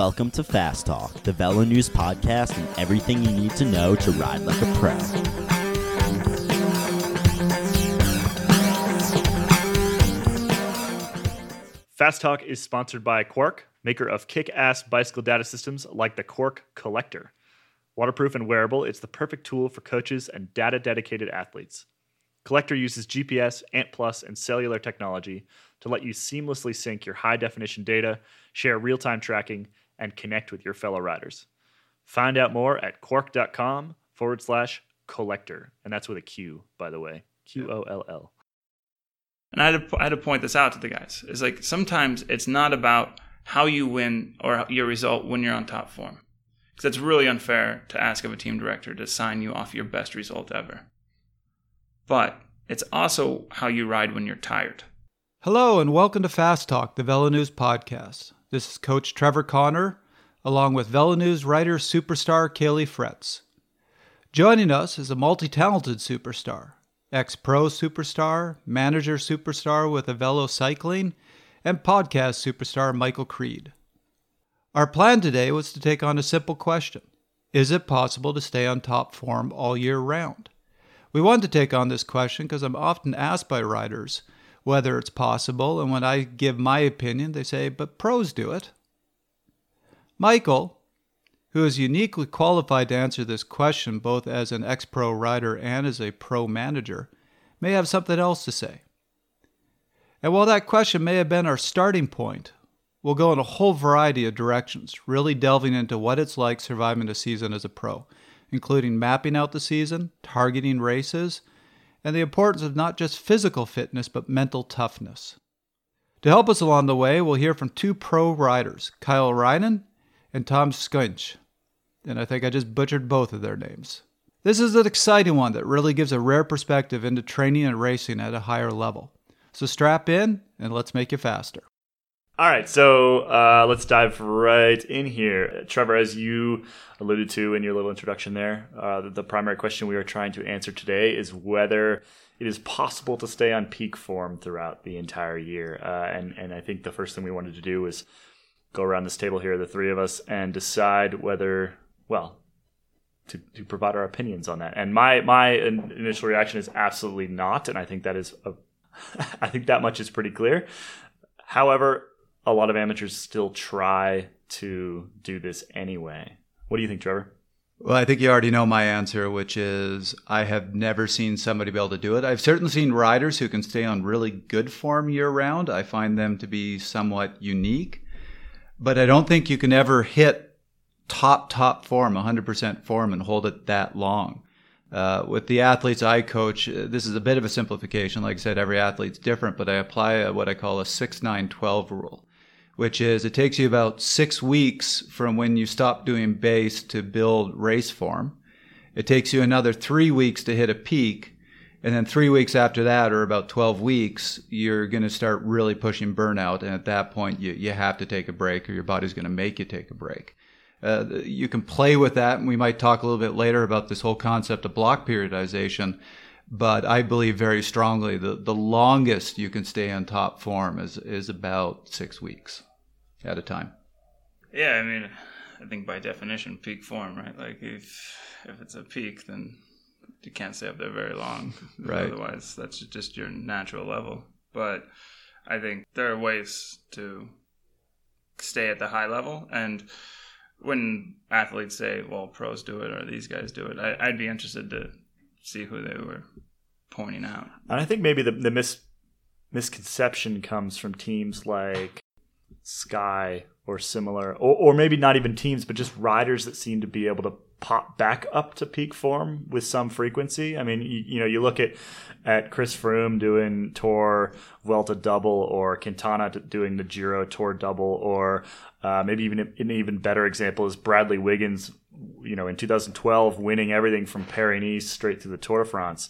Welcome to Fast Talk, the VeloNews podcast, and everything you need to know to ride like a pro. Fast Talk is sponsored by Quarq, maker of kick ass bicycle data systems like the Quarq Qollector. Waterproof and wearable, it's the perfect tool for coaches and data dedicated athletes. Qollector uses GPS, ANT Plus, and cellular technology to let you seamlessly sync your high definition data, share real time tracking, and connect with your fellow riders. Find out more at quarq.com forward slash qollector. And that's with a Q, by the way. Q O L L. And I had, to, I had to point this out to the guys. It's like sometimes it's not about how you win or your result when you're on top form. Because it's really unfair to ask of a team director to sign you off your best result ever. But it's also how you ride when you're tired. Hello, and welcome to Fast Talk, the VeloNews podcast. This is Coach Trevor Connor, along with VeloNews writer superstar Caley Fretz. Joining us is a multi talented superstar, ex pro superstar, manager superstar with Velo Cycling, and podcast superstar Michael Creed. Our plan today was to take on a simple question Is it possible to stay on top form all year round? We wanted to take on this question because I'm often asked by riders whether it's possible, and when I give my opinion, they say, but pros do it. Michael, who is uniquely qualified to answer this question both as an ex pro rider and as a pro manager, may have something else to say. And while that question may have been our starting point, we'll go in a whole variety of directions, really delving into what it's like surviving a season as a pro, including mapping out the season, targeting races, and the importance of not just physical fitness but mental toughness. To help us along the way, we'll hear from two pro riders, Kyle Reijnen and Tom Skunch. And I think I just butchered both of their names. This is an exciting one that really gives a rare perspective into training and racing at a higher level. So strap in and let's make you faster. All right, so uh, let's dive right in here. Trevor, as you alluded to in your little introduction there, uh, the, the, primary question we are trying to answer today is whether it is possible to stay on peak form throughout the entire year. Uh, and, and I think the first thing we wanted to do was go around this table here, the three of us, and decide whether, well, to, to provide our opinions on that. And my, my initial reaction is absolutely not. And I think that is a, I think that much is pretty clear. However, a lot of amateurs still try to do this anyway. What do you think, Trevor? Well, I think you already know my answer, which is I have never seen somebody be able to do it. I've certainly seen riders who can stay on really good form year round. I find them to be somewhat unique, but I don't think you can ever hit top, top form, 100% form, and hold it that long. Uh, with the athletes I coach, uh, this is a bit of a simplification. Like I said, every athlete's different, but I apply a, what I call a 6 9 12 rule which is it takes you about six weeks from when you stop doing base to build race form. It takes you another three weeks to hit a peak. And then three weeks after that, or about 12 weeks, you're going to start really pushing burnout. And at that point, you, you have to take a break or your body's going to make you take a break. Uh, you can play with that. And we might talk a little bit later about this whole concept of block periodization. But I believe very strongly that the longest you can stay on top form is, is about six weeks at a time. Yeah, I mean, I think by definition, peak form, right? Like if if it's a peak, then you can't stay up there very long. right. Otherwise, that's just your natural level. But I think there are ways to stay at the high level. And when athletes say, well, pros do it or these guys do it, I, would be interested to see who they were pointing out. And I think maybe the, the mis- misconception comes from teams like Sky or similar, or, or maybe not even teams, but just riders that seem to be able to pop back up to peak form with some frequency. I mean, you, you know, you look at at Chris Froome doing Tour Vuelta double, or Quintana doing the Giro Tour double, or uh, maybe even an even better example is Bradley Wiggins. You know, in 2012, winning everything from Paris Nice straight through the Tour de France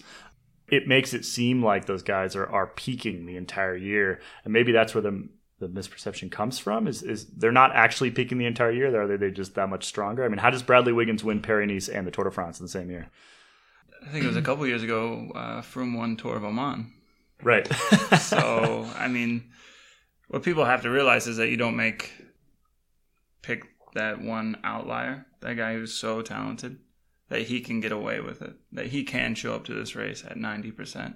it makes it seem like those guys are, are peaking the entire year. And maybe that's where the the misperception comes from? Is is they're not actually peaking the entire year? Are they they just that much stronger? I mean, how does Bradley Wiggins win Paris Nice and the Tour de France in the same year? I think it was a couple years ago. Uh, Froome won Tour of Oman. Right. so I mean, what people have to realize is that you don't make pick that one outlier, that guy who's so talented that he can get away with it, that he can show up to this race at 90%.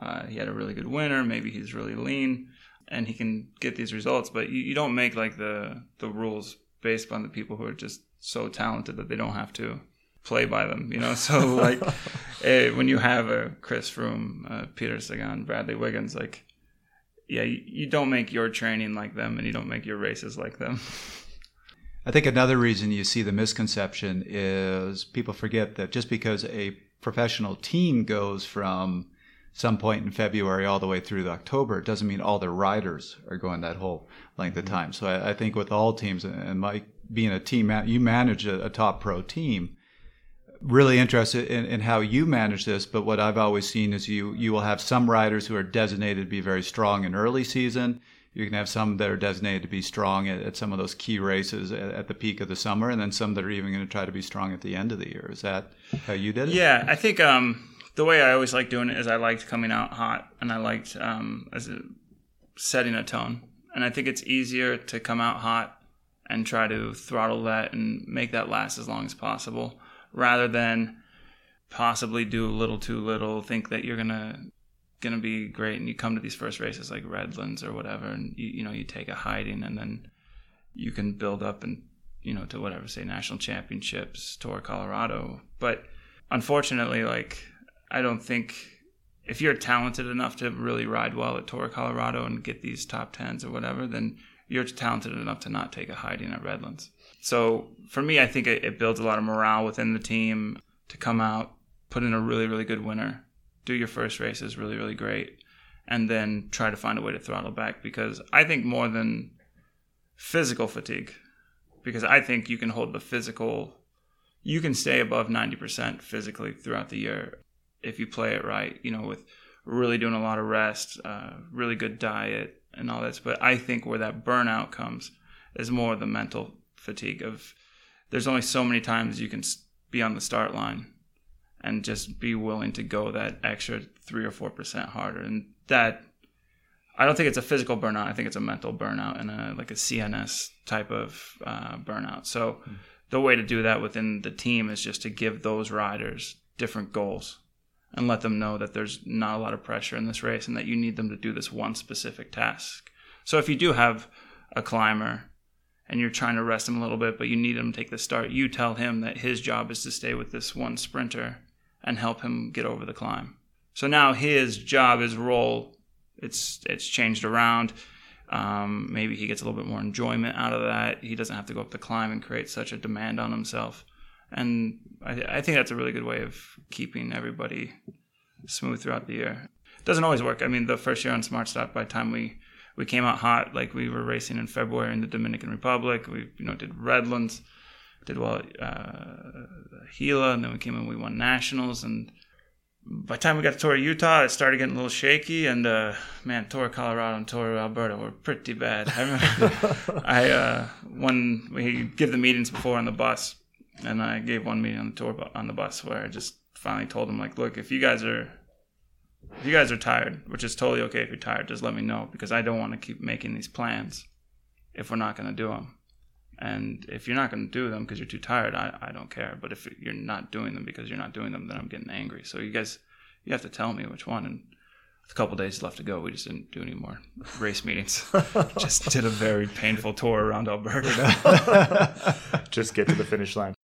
Uh, he had a really good winner. Maybe he's really lean and he can get these results. But you, you don't make like the, the rules based on the people who are just so talented that they don't have to play by them, you know. So like eh, when you have a Chris Froome, uh, Peter Sagan, Bradley Wiggins, like yeah, you, you don't make your training like them, and you don't make your races like them. I think another reason you see the misconception is people forget that just because a professional team goes from some point in February all the way through October, it doesn't mean all the riders are going that whole length of time. So I, I think with all teams, and Mike being a team, you manage a, a top pro team. Really interested in, in how you manage this, but what I've always seen is you you will have some riders who are designated to be very strong in early season. You can have some that are designated to be strong at, at some of those key races at, at, the peak of the summer, and then some that are even going to try to be strong at the end of the year. Is that how you did it? Yeah, I think um, the way I always liked doing it is I liked coming out hot, and I liked um, as a, setting a tone. And I think it's easier to come out hot and try to throttle that and make that last as long as possible rather than possibly do a little too little think that you're gonna gonna be great and you come to these first races like redlands or whatever and you, you know you take a hiding and then you can build up and you know to whatever say national championships tour colorado but unfortunately like i don't think if you're talented enough to really ride well at tour colorado and get these top tens or whatever then you're talented enough to not take a hiding at Redlands. So for me, I think it, it builds a lot of morale within the team to come out, put in a really, really good winner, do your first races really, really great, and then try to find a way to throttle back. Because I think more than physical fatigue, because I think you can hold the physical, you can stay above 90% physically throughout the year if you play it right, you know, with really doing a lot of rest, uh, really good diet, and all this. But I think where that burnout comes is more the mental fatigue of there's only so many times you can be on the start line and just be willing to go that extra three or four percent harder. And that I don't think it's a physical burnout. I think it's a mental burnout and a like a CNS type of uh, burnout. So mm. the way to do that within the team is just to give those riders different goals and let them know that there's not a lot of pressure in this race and that you need them to do this one specific task. So if you do have a climber and you're trying to rest him a little bit, but you need him to take the start, you tell him that his job is to stay with this one sprinter and help him get over the climb. So now his job, his role, it's it's changed around. Um, maybe he gets a little bit more enjoyment out of that. He doesn't have to go up the climb and create such a demand on himself and I, I think that's a really good way of keeping everybody smooth throughout the year. It doesn't always work. I mean, the first year on SmartStop, by the time we we came out hot, like we were racing in February in the Dominican Republic. We you know did Redlands, did well uh, Gila, and then we came in. We won nationals, and by the time we got to Tour Utah, it started getting a little shaky. And uh, man, Tour Colorado and Tour Alberta were pretty bad. I remember I uh, when we give the meetings before on the bus and I gave one meeting on the tour on the bus where I just finally told them like, look, if you guys are if you guys are tired, which is totally okay if you're tired, just let me know because I don't want to keep making these plans if we're not going to do them. And if you're not going to do them because you're too tired, I, I don't care. But if you're not doing them because you're not doing them, then I'm getting angry. So you guys, you have to tell me which one. And a couple days left to go, we just didn't do any more race meetings. just did a very painful tour around Alberta. just get to the finish line.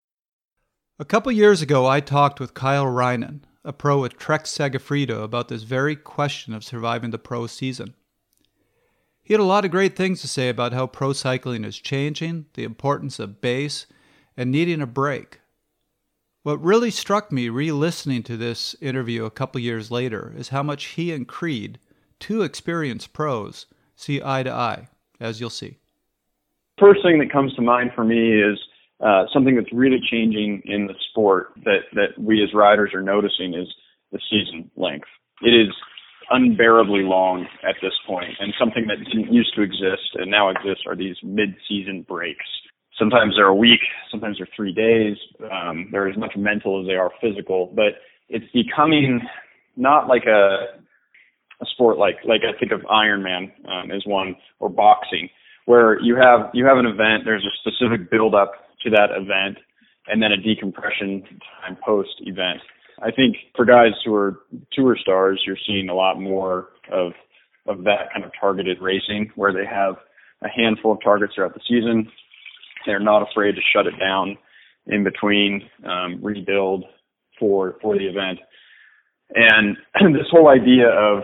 A couple years ago, I talked with Kyle Reijnen, a pro with Trek Segafredo, about this very question of surviving the pro season. He had a lot of great things to say about how pro cycling is changing, the importance of base, and needing a break. What really struck me re listening to this interview a couple years later is how much he and Creed, two experienced pros, see eye to eye, as you'll see. First thing that comes to mind for me is uh, something that's really changing in the sport that that we as riders are noticing is the season length. It is unbearably long at this point, and something that didn't used to exist and now exists are these mid-season breaks. Sometimes they're a week, sometimes they're three days. Um, they're as much mental as they are physical, but it's becoming not like a a sport like like I think of Ironman um, as one or boxing where you have you have an event, there's a specific build up to that event, and then a decompression time post event. I think for guys who are tour stars, you're seeing a lot more of of that kind of targeted racing where they have a handful of targets throughout the season. They're not afraid to shut it down in between, um, rebuild for for the event. And this whole idea of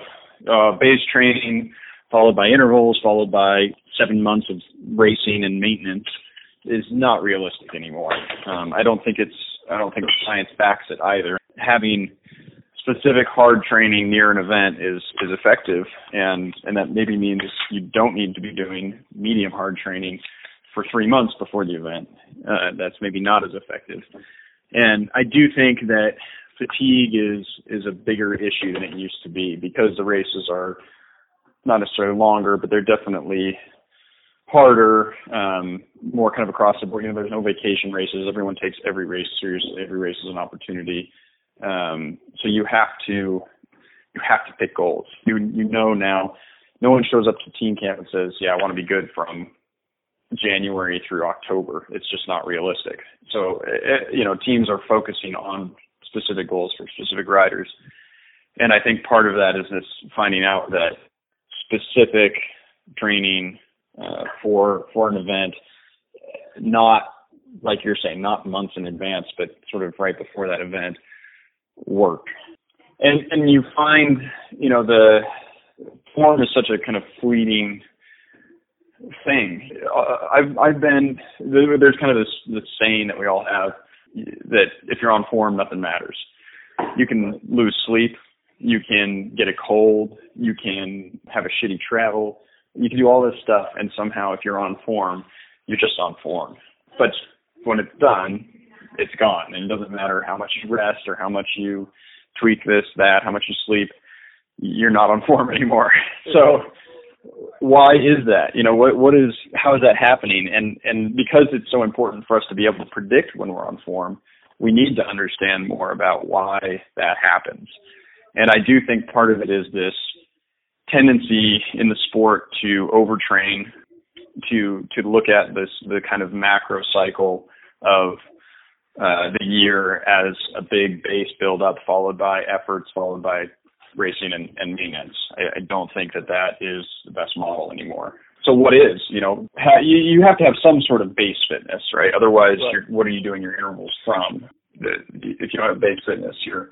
uh, base training followed by intervals, followed by seven months of racing and maintenance is not realistic anymore. Um, I don't think it's I don't think science backs it either. Having specific hard training near an event is is effective, and and that maybe means you don't need to be doing medium hard training for three months before the event. Uh, that's maybe not as effective. And I do think that fatigue is is a bigger issue than it used to be because the races are not necessarily longer, but they're definitely harder, um, more kind of across the board. You know, there's no vacation races. Everyone takes every race seriously. Every race is an opportunity. Um, so you have to you have to pick goals. You you know now, no one shows up to team camp and says, "Yeah, I want to be good from January through October." It's just not realistic. So it, eh, eh, you know, teams are focusing on specific goals for specific riders, and I think part of that is this finding out that specific training uh, for for an event, not like you're saying, not months in advance, but sort of right before that event work. And and you find, you know, the form is such a kind of fleeting thing. Uh, I've I've been there's kind of this this saying that we all have that if you're on form, nothing matters. You can lose sleep, you can get a cold, you can have a shitty travel, you can do all this stuff, and somehow if you're on form, you're just on form. But when it's done, it's gone, and it doesn't matter how much you rest or how much you tweak this, that, how much you sleep, you're not on form anymore. So why is that? You know, what what is how is that happening? And and because it's so important for us to be able to predict when we're on form, we need to understand more about why that happens. And I do think part of it is this tendency in the sport to overtrain, to to look at this the kind of macro cycle of uh, the year as a big base build up followed by efforts followed by racing and, and maintenance. I, I don't think that that is the best model anymore. So what is, you know, ha- you, you have to have some sort of base fitness, right? Otherwise, right. You're, what are you doing your intervals from? The, if you don't have base fitness, you're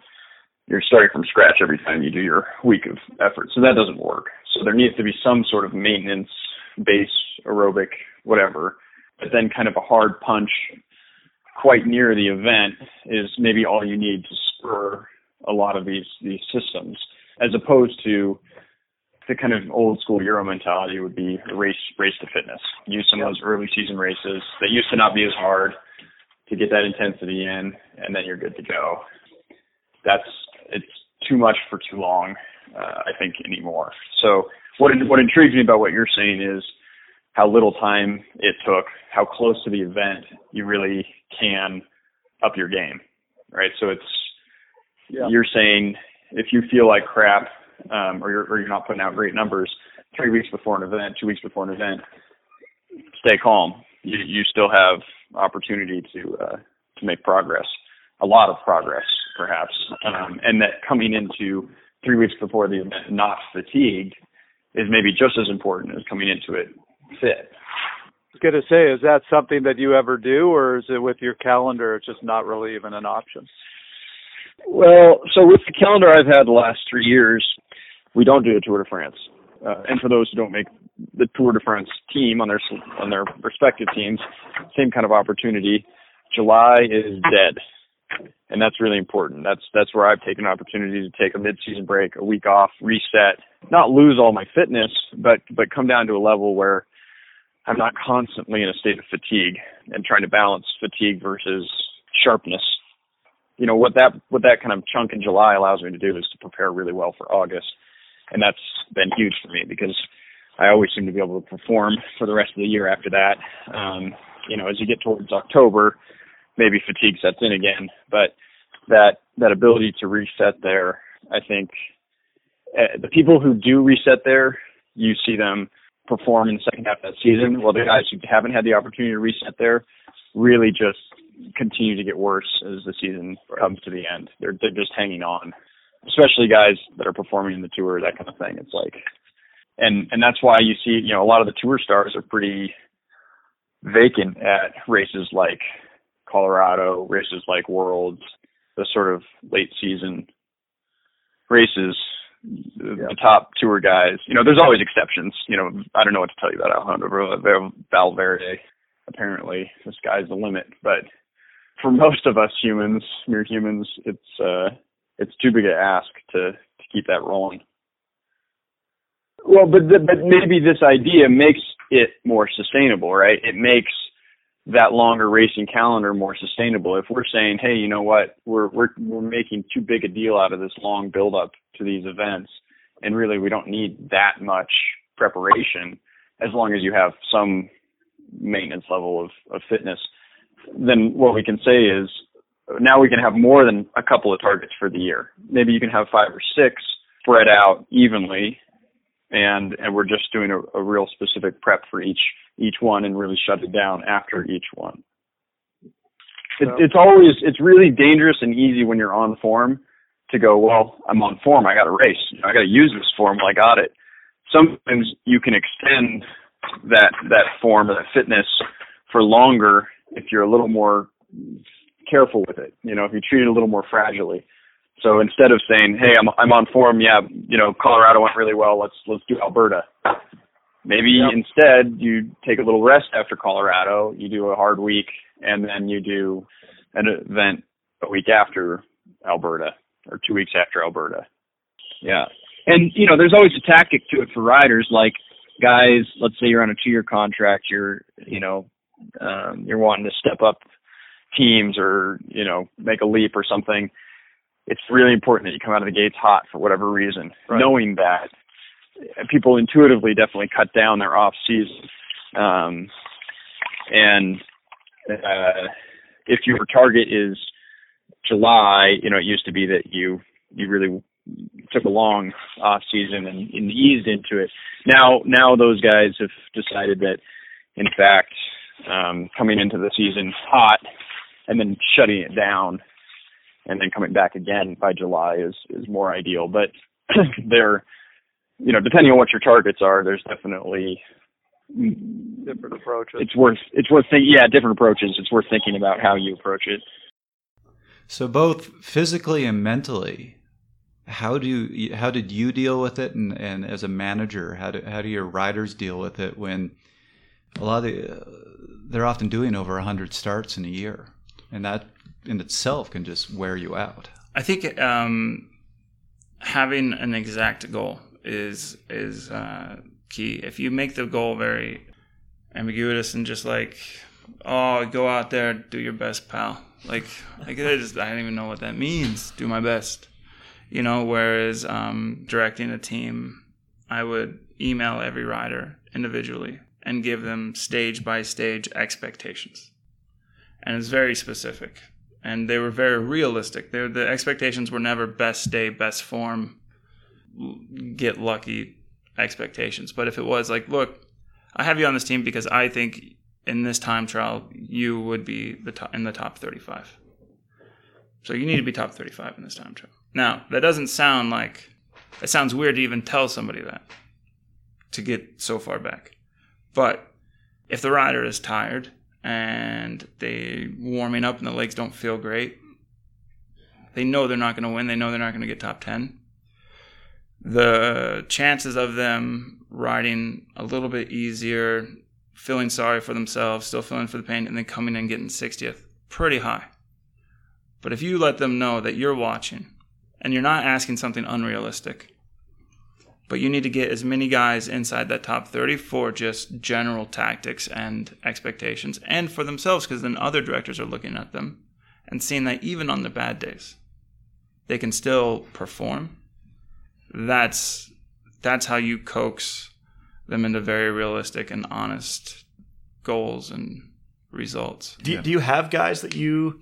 you're starting from scratch every time you do your week of effort. So that doesn't work. So there needs to be some sort of maintenance, base, aerobic, whatever, but then kind of a hard punch quite near the event is maybe all you need to spur a lot of these these systems, as opposed to the kind of old school Euro mentality would be race race to fitness. Use some of those early season races that used to not be as hard to get that intensity in, and then you're good to go. That's too much for too long, uh, I think anymore. So what what intrigues me about what you're saying is how little time it took, how close to the event you really can up your game, right? So it's yeah. you're saying if you feel like crap um, or you're or you're not putting out great numbers three weeks before an event, two weeks before an event, stay calm. You you still have opportunity to uh, to make progress, a lot of progress perhaps, um, and that coming into three weeks before the event not fatigued is maybe just as important as coming into it fit. I was going to say, is that something that you ever do, or is it with your calendar? It's just not really even an option. Well, so with the calendar I've had the last three years, we don't do a Tour de France. Uh, and for those who don't make the Tour de France team on their on their respective teams, same kind of opportunity. July is dead, and that's really important. That's that's where I've taken opportunity to take a mid-season break, a week off, reset, not lose all my fitness, but but come down to a level where I'm not constantly in a state of fatigue and trying to balance fatigue versus sharpness. You know what that what that kind of chunk in July allows me to do is to prepare really well for August, and that's been huge for me because I always seem to be able to perform for the rest of the year after that. Um, you know, as you get towards October, maybe fatigue sets in again, but that that ability to reset there, I think uh, the people who do reset there, you see them perform in the second half of that season, while the guys who haven't had the opportunity to reset there really just continue to get worse as the season comes to the end. They're they're just hanging on, especially guys that are performing in the tour, that kind of thing. It's like, and and that's why you see, you know, a lot of the tour stars are pretty vacant at races like Colorado, races like Worlds, the sort of late season races. The, the top tour guys, you know, there's always exceptions. You know, I don't know what to tell you about Alejandro Valverde. Apparently, the sky's the limit, but for most of us humans, mere humans, it's uh, it's too big a ask to to keep that rolling. Well, but the, but maybe this idea makes it more sustainable, right? It makes that longer racing calendar more sustainable. If we're saying, hey, you know what, we're we're we're making too big a deal out of this long build up to these events, and really we don't need that much preparation as long as you have some maintenance level of, of fitness. Then what we can say is now we can have more than a couple of targets for the year. Maybe you can have five or six spread out evenly and and we're just doing a, a real specific prep for each each one and really shut it down after each one. It, it's always it's really dangerous and easy when you're on form to go well I'm on form I got to race you know, I got to use this form well I got it. Sometimes you can extend that that form or that fitness for longer if you're a little more careful with it. You know if you treat it a little more fragilely. So instead of saying, "Hey, I'm I'm on form," yeah, you know, Colorado went really well. Let's let's do Alberta. Maybe yep. instead you take a little rest after Colorado. You do a hard week, and then you do an event a week after Alberta or two weeks after Alberta. Yeah, and you know, there's always a tactic to it for riders. Like guys, let's say you're on a two-year contract. You're you know um, you're wanting to step up teams or you know make a leap or something it's really important that you come out of the gates hot for whatever reason, right. knowing that people intuitively definitely cut down their off season. Um, and uh, if your target is July, you know, it used to be that you you really took a long off season and, and eased into it. Now now those guys have decided that in fact um, coming into the season hot and then shutting it down and then coming back again by July is is more ideal. But there, you know, depending on what your targets are, there's definitely different approaches. It's worth it's worth thinking. Yeah, different approaches. It's worth thinking about how you approach it. So both physically and mentally, how do you, how did you deal with it, and, and as a manager, how do how do your riders deal with it when a lot of the, uh, they're often doing over hundred starts in a year, and that in itself can just wear you out. I think um, having an exact goal is is uh, key. If you make the goal very ambiguous and just like, oh, go out there, do your best, pal. Like, like I just I don't even know what that means. Do my best, you know. Whereas um, directing a team, I would email every rider individually and give them stage by stage expectations, and it's very specific and they were very realistic. They, the expectations were never best day, best form, get lucky expectations. But if it was like, look, I have you on this team because I think in this time trial you would be the top, in the top 35. So you need to be top 35 in this time trial. Now, that doesn't sound like it sounds weird to even tell somebody that to get so far back. But if the rider is tired and they warming up and the legs don't feel great. They know they're not going to win. They know they're not going to get top 10. The chances of them riding a little bit easier, feeling sorry for themselves, still feeling for the pain, and then coming in getting 60th, pretty high. But if you let them know that you're watching and you're not asking something unrealistic, but you need to get as many guys inside that top 30 for just general tactics and expectations and for themselves because then other directors are looking at them and seeing that even on the bad days they can still perform that's that's how you coax them into very realistic and honest goals and results do, yeah. do you have guys that you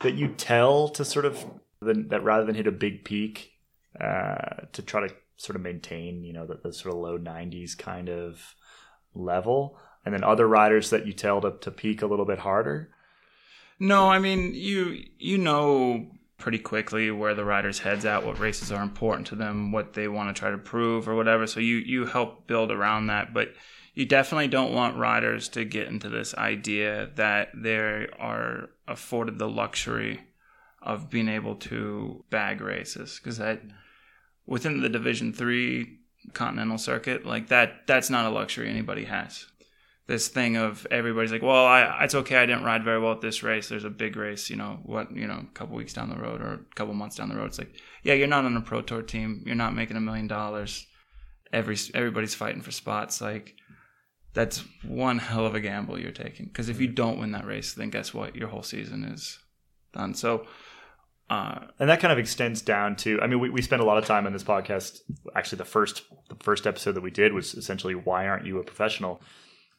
that you tell to sort of that rather than hit a big peak uh, to try to sort of maintain, you know, the, the sort of low 90s kind of level, and then other riders that you tell to, to peak a little bit harder? No, I mean you you know pretty quickly where the rider's heads at, what races are important to them, what they want to try to prove or whatever. So you you help build around that, but you definitely don't want riders to get into this idea that they are afforded the luxury of being able to bag races because that within the division 3 continental circuit like that that's not a luxury anybody has this thing of everybody's like, well, I, it's okay. I didn't ride very well at this race. There's a big race, you know, what, you know, a couple weeks down the road or a couple months down the road. It's like, yeah, you're not on a pro tour team. You're not making a million dollars. Every everybody's fighting for spots. Like, that's one hell of a gamble you're taking. Because if you don't win that race, then guess what? Your whole season is done. So, uh, and that kind of extends down to i mean we, we spent a lot of time on this podcast actually the first the first episode that we did was essentially why aren't you a professional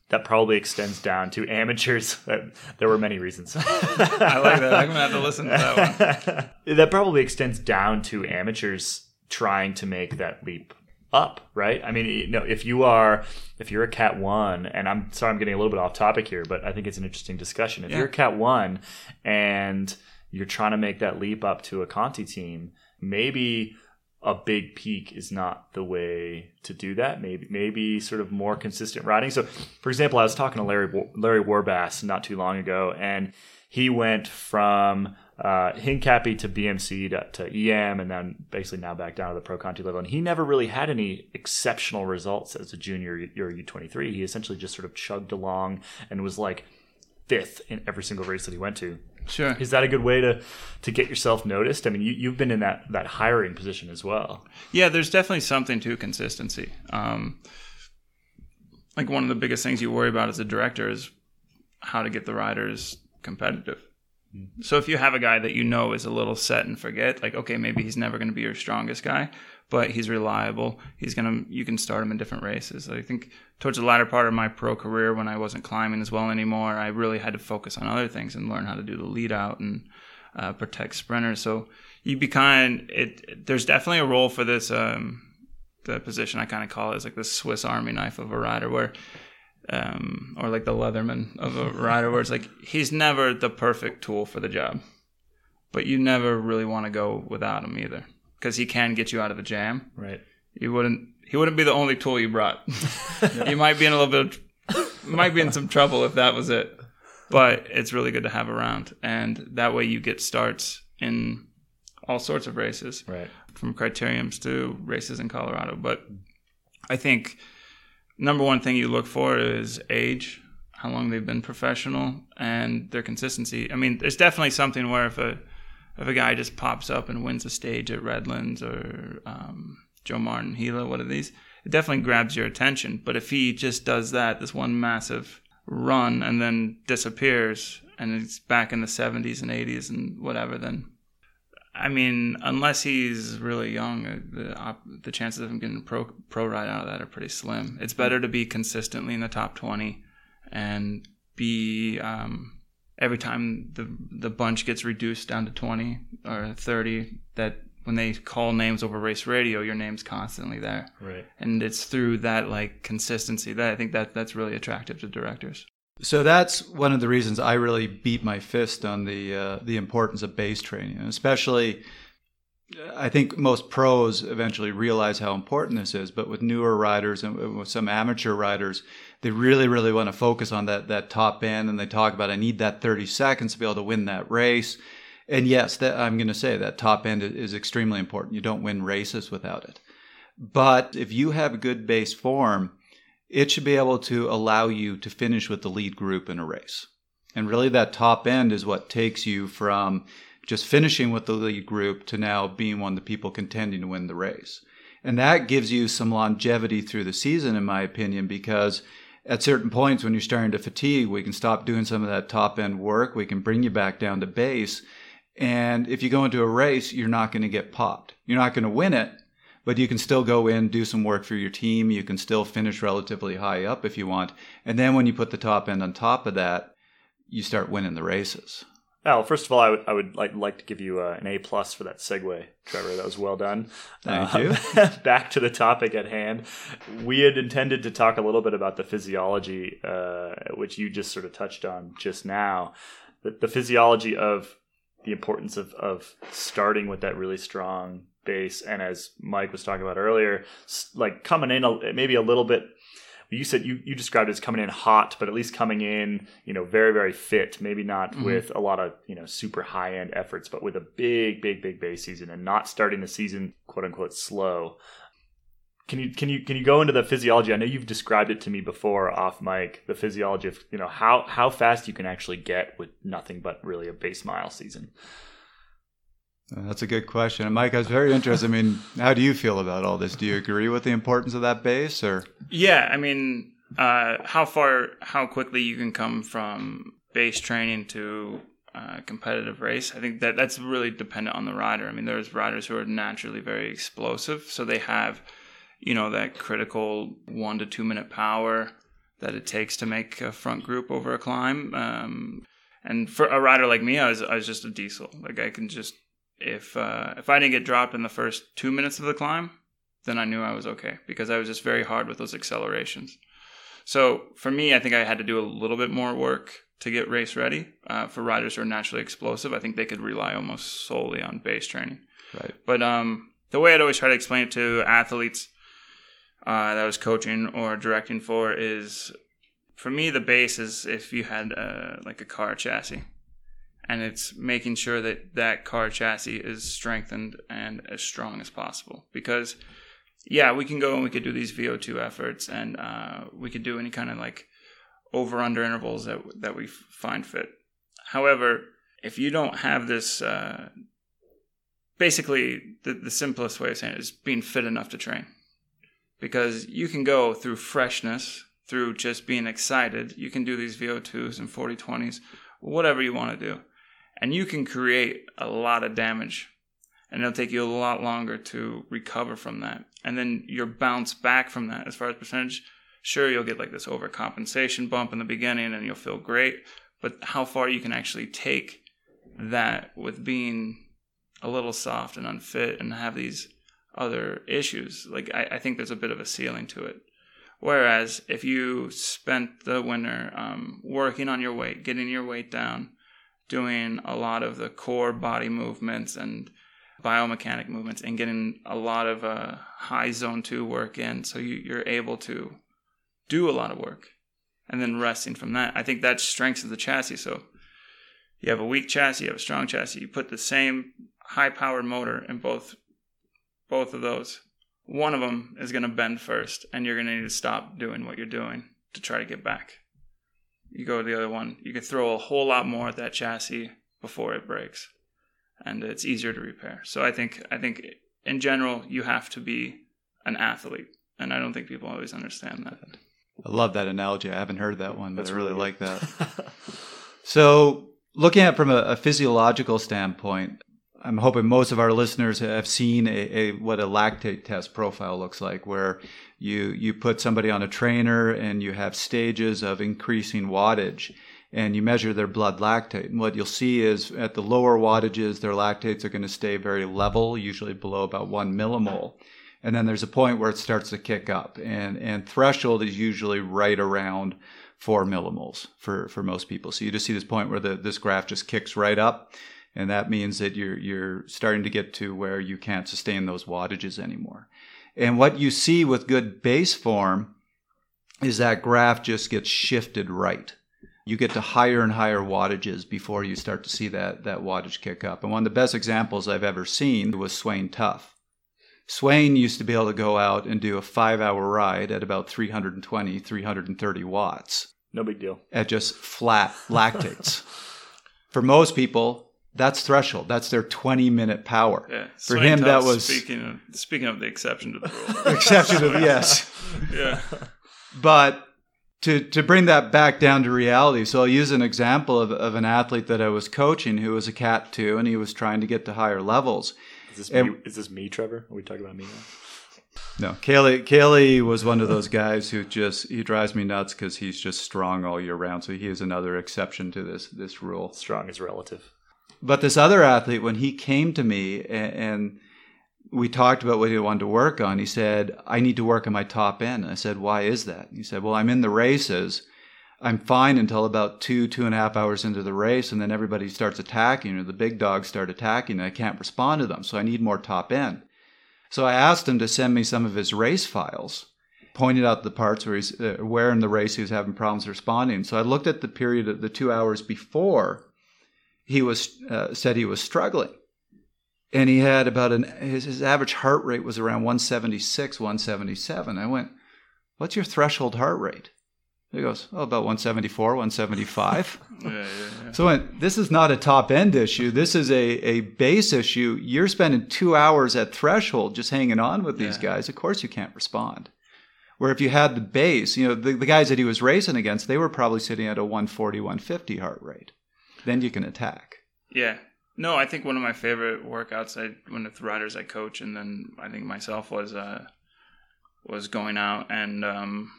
that probably extends down to amateurs. there were many reasons. I like that. I'm gonna have to listen to that one. that probably extends down to amateurs trying to make that leap up, right? I mean, you know, if you are if you're a cat one, and I'm sorry, I'm getting a little bit off topic here, but I think it's an interesting discussion. If yeah. you're a cat one and you're trying to make that leap up to a Conti team, maybe a big peak is not the way to do that. Maybe maybe sort of more consistent riding. So, for example, I was talking to Larry Larry Warbasse not too long ago, and he went from uh, Hincapie to BMC to, to, IAM, and then basically now back down to the Pro Conti level. And he never really had any exceptional results as a junior or U23. He essentially just sort of chugged along and was like fifth in every single race that he went to. Sure. Is that a good way to to get yourself noticed? I mean, you, you've been in that that hiring position as well. Yeah, there's definitely something to consistency. Um, like one of the biggest things you worry about as a director is how to get the riders competitive. Mm-hmm. So if you have a guy that you know is a little set and forget, like okay, maybe he's never going to be your strongest guy, but he's reliable. He's gonna you can start him in different races. I think towards the latter part of my pro career, when I wasn't climbing as well anymore, I really had to focus on other things and learn how to do the lead out and uh, protect sprinters. So you be kind. It there's definitely a role for this. Um, the position I kind of call it is like the Swiss Army knife of a rider, where um, or like the Leatherman of a rider, where it's like he's never the perfect tool for the job, but you never really want to go without him either because he can get you out of a jam. Right. You wouldn't. He wouldn't be the only tool you brought. you might be in a little bit. Of, might be in some trouble if that was it. But it's really good to have around, and that way you get starts in all sorts of races, right? From criteriums to races in Colorado. But I think number one thing you look for is age, how long they've been professional, and their consistency. I mean, there's definitely something where if a if a guy just pops up and wins a stage at Redlands or um, Joe Martin Gila, what are these? It definitely grabs your attention. But if he just does that, this one massive run, and then disappears, and it's back in the 70s and 80s and whatever, then I mean, unless he's really young, uh, the op- the chances of him getting pro pro ride out of that are pretty slim. It's better to be consistently in the top 20 and be um, every time the the bunch gets reduced down to 20 or 30 that when they call names over race radio your name's constantly there. Right. And it's through that like consistency that i think that that's really attractive to directors. So that's one of the reasons i really beat my fist on the uh, the importance of base training especially I think most pros eventually realize how important this is, but with newer riders and with some amateur riders, they really, really want to focus on that that top end, and they talk about I need that 30 seconds to be able to win that race. And yes, that, I'm going to say that top end is extremely important. You don't win races without it. But if you have good base form, it should be able to allow you to finish with the lead group in a race. And really, that top end is what takes you from just finishing with the lead group to now being one of the people contending to win the race. And that gives you some longevity through the season, in my opinion, because at certain points when you're starting to fatigue, we can stop doing some of that top end work. We can bring you back down to base. And if you go into a race, you're not going to get popped. You're not going to win it, but you can still go in, do some work for your team. You can still finish relatively high up if you want. And then when you put the top end on top of that, you start winning the races. Well, first of all, I would I would like like to give you uh, an A plus for that segue, Trevor. That was well done. Thank Uh, you. back to the topic at hand. We had intended to talk a little bit about the physiology, uh, which you just sort of touched on just now. The, the physiology of the importance of of starting with that really strong base, and as Mike was talking about earlier, like coming in a, maybe a little bit you said you, you described it as coming in hot, but at least coming in, you know, very, very fit. Maybe not Mm-hmm. with a lot of, you know, super high end efforts, but with a big, big, big base season and not starting the season quote unquote slow. Can you can you can you go into the physiology? I know you've described it to me before off mic, the physiology of you know how how fast you can actually get with nothing but really a base mile season. That's a good question. And Mike, I was very interested. I mean, how do you feel about all this? Do you agree with the importance of that base or? Yeah, I mean, uh, how far, how quickly you can come from base training to uh, competitive race. I think that that's really dependent on the rider. I mean, there's riders who are naturally very explosive, so they have, you know, that critical one to two minute power that it takes to make a front group over a climb. Um, and for a rider like me, I was I was just a diesel. Like I can just if uh, if I didn't get dropped in the first two minutes of the climb, then I knew I was okay because I was just very hard with those accelerations. So for me, I think I had to do a little bit more work to get race ready. Uh, for riders who are naturally explosive, I think they could rely almost solely on base training. Right. But um, the way I'd always try to explain it to athletes uh, that I was coaching or directing for is, for me, the base is if you had uh, like a car chassis, and it's making sure that that car chassis is strengthened and as strong as possible. Because, yeah, we can go and we could do these VO2 efforts, and uh, we could do any kind of like over under intervals that that we find fit. However, if you don't have this uh, basically the, the simplest way of saying it is being fit enough to train because you can go through freshness through just being excited you can do these vo2s and 4020s whatever you want to do and you can create a lot of damage and it'll take you a lot longer to recover from that and then you'll bounce back from that as far as percentage sure you'll get like this overcompensation bump in the beginning and you'll feel great but how far you can actually take that with being a little soft and unfit and have these other issues. Like I, I think there's a bit of a ceiling to it. Whereas if you spent the winter um, working on your weight, getting your weight down, doing a lot of the core body movements and biomechanic movements, and getting a lot of uh, high zone two work in, so you, you're able to do a lot of work, and then resting from that, I think that strengthens the chassis. So you have a weak chassis, you have a strong chassis. You put the same high powered motor in both both of those. One of them is going to bend first, and you're going to need to stop doing what you're doing to try to get back. You go to the other one, you can throw a whole lot more at that chassis before it breaks, and it's easier to repair. So I think I think in general you have to be an athlete, and I don't think people always understand that. I love that analogy. I haven't heard that one, but That's I really really like that. So, looking at it from a, a physiological standpoint, I'm hoping most of our listeners have seen a, a what a lactate test profile looks like, where you you put somebody on a trainer and you have stages of increasing wattage, and you measure their blood lactate. And what you'll see is at the lower wattages, their lactates are going to stay very level, usually below about one millimole. And then there's a point where it starts to kick up, and and threshold is usually right around four millimoles for for most people. So you just see this point where the this graph just kicks right up, and that means that you're you're starting to get to where you can't sustain those wattages anymore. And what you see with good base form is that graph just gets shifted right. You get to higher and higher wattages before you start to see that that wattage kick up. And one of the best examples I've ever seen was Svein Tuft. Swain used to be able to go out and do a five hour ride at about 320, 330 watts no big deal. at just flat lactates. For most people, that's threshold. That's their 20 minute power. Yeah, For him, that was speaking of speaking of the exception to the rule. exception to the yes. yeah, But to, to bring that back down to reality, so I'll use an example of, of an athlete that I was coaching who was a Cat 2 and he was trying to get to higher levels. Is this And- me, is this me, Trevor? Are we talking about me now? No, Caley, Caley was one of those guys who just he drives me nuts because he's just strong all year round. So he is another exception to this this rule. Strong is relative. But this other athlete, when he came to me and, and we talked about what he wanted to work on, he said, "I need to work on my top end." And I said, "Why is that?" He said, "Well, I'm in the races." I'm fine until about two, two and a half hours into the race, and then everybody starts attacking, or the big dogs start attacking, and I can't respond to them. So I need more top end. So I asked him to send me some of his race files, pointed out the parts where he's uh, where in the race he was having problems responding. So I looked at the period of the two hours before he was uh, said he was struggling, and he had about an his, his average heart rate was around 176, 177. I went, "What's your threshold heart rate?" He goes, "Oh, about 174, 175." Yeah, yeah, yeah. So I went, this is not a top end issue. This is a, a base issue. You're spending two hours at threshold just hanging on with these guys. Of course you can't respond. Where if you had the base, you know, the, the guys that he was racing against, they were probably sitting at a 140, 150 heart rate. Then you can attack. Yeah. No, I think one of my favorite workouts I one of the riders I coach and then I think myself was uh was going out and um